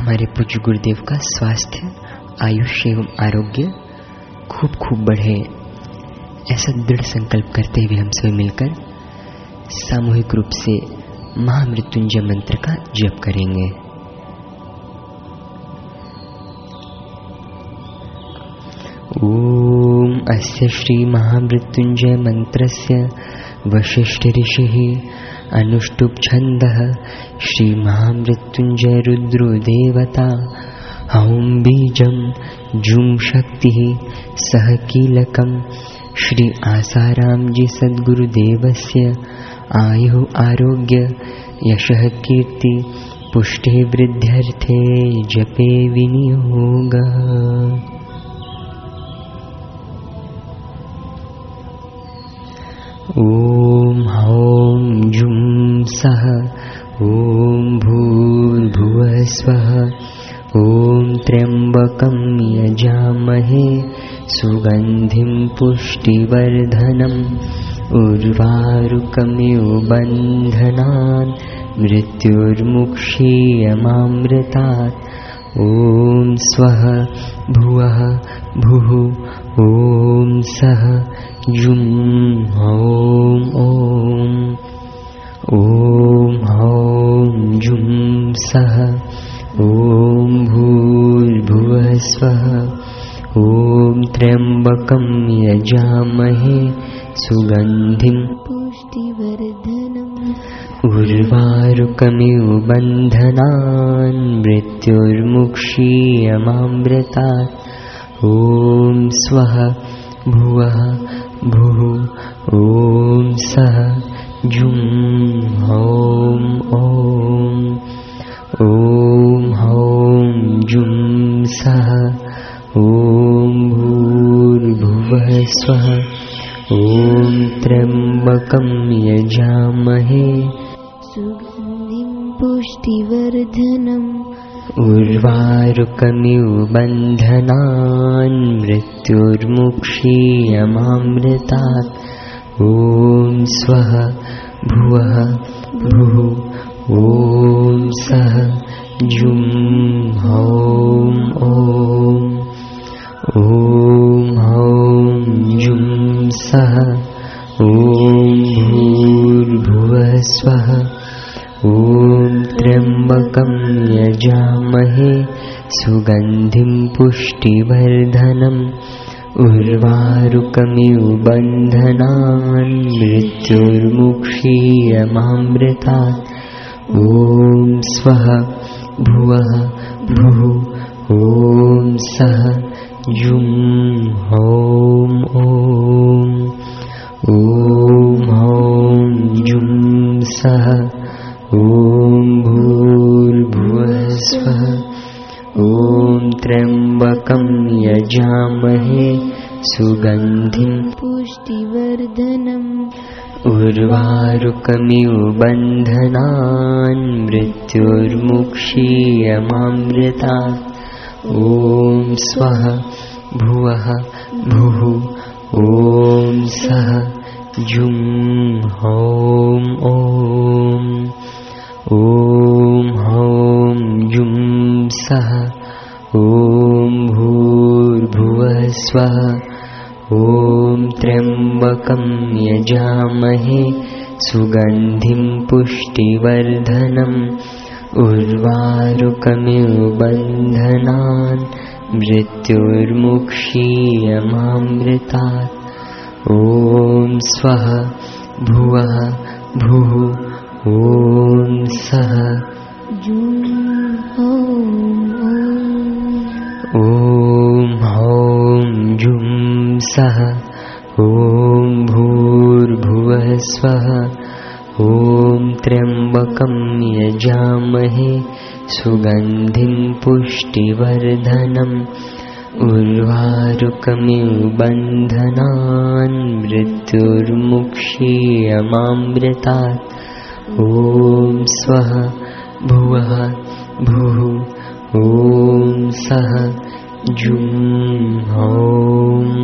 हमारे पूज्य गुरुदेव का स्वास्थ्य, आयुष्य एवं आरोग्य खूब खूब बढ़े। ऐसा दृढ़ संकल्प करते हुए हम सभी मिलकर सामूहिक रूप से महामृत्युंजय मंत्र का जप करेंगे। ॐ अस्य श्रीमहामृत्युञ्जयमन्त्रस्य वसिष्ठऋषिः अनुष्टुप्छन्दः श्रीमहामृत्युञ्जयरुद्रो देवता हौं बीजं जुं शक्तिः सह कीलकं। श्री आसारामजी सद्गुरुदेवस्य आयुः आरोग्य यशः कीर्ति पुष्टे वृद्ध्यर्थे जपे विनियोगः ॐ हौं जुं सः ॐ भूर्भुवः स्वः ॐ त्र्यम्बकं यजामहे सुगन्धिं पुष्टिवर्धनम् उर्वारुकमिव बन्धनान् मृत्युर्मुक्षीयमामृतात् ॐ स्वः भुवः भुः ॐ सः जुं हौं ॐ ॐ हौं जुं सः ॐ भूर्भुवः स्वः ॐ त्र्यम्बकं यजामहे सुगन्धिं पुष्टिवर्धनम् उर्वारुकमिव बन्धनान् मृत्युर्मुक्षीयमामृतात् ॐ स्वः भुवः भुः ॐ सः जुं हौं ॐ हौं जुं सः ॐ भूर्भुवः स्वः ॐ त्र्यम्बकं यजामहे पुष्टिवर्धनम्। उर्वारुकमिव बन्धनान् मृत्युर्मुक्षीयमामृतात्। ॐ स्वः भुवः भुः। ॐ सः जुं हौं ॐ ॐ हौं जुं सः। ॐ भूर्भुवः स्वः ॐ त्र्यम्बकं यजामहे सुगन्धिं पुष्टिवर्धनम् उर्वारुकमिव बन्धनान् मृत्युर्मुक्षीयमामृतात् ॐ स्वः भुवः भुः ॐ सः जुं हौं ॐ ॐ हौं जुं सः ॐ भूर्भुवः स्वः ॐ त्र्यम्बकं यजामहे सुगन्धिं पुष्टिवर्धनम्। उर्वारुकमिव बन्धनान् मृत्युर्मुक्षीयमामृतात् ॐ स्वः भुवः भुः ॐ सः जुं हौं ॐ ॐ हौं जुं सः ॐ भूर्भुवः स्वः ॐ त्र्यम्बकं यजामहे सुगन्धिं पुष्टिवर्धनम् उर्वारुकमिव बन्धनान् मृत्युर्मुक्षीयमामृतात् ॐ स्वः भुवः भुः ॐ ॐ हौं जुं सः ॐ भूर्भुवः स्वः। ॐ त्र्यम्बकं यजामहे। सुगन्धिं पुष्टिवर्धनम्। उर्वारुकमिव बन्धनान् मृत्युर्मुक्षीयमामृतात् ॐ स्वः भुवः भुः ॐ सः जुं हौं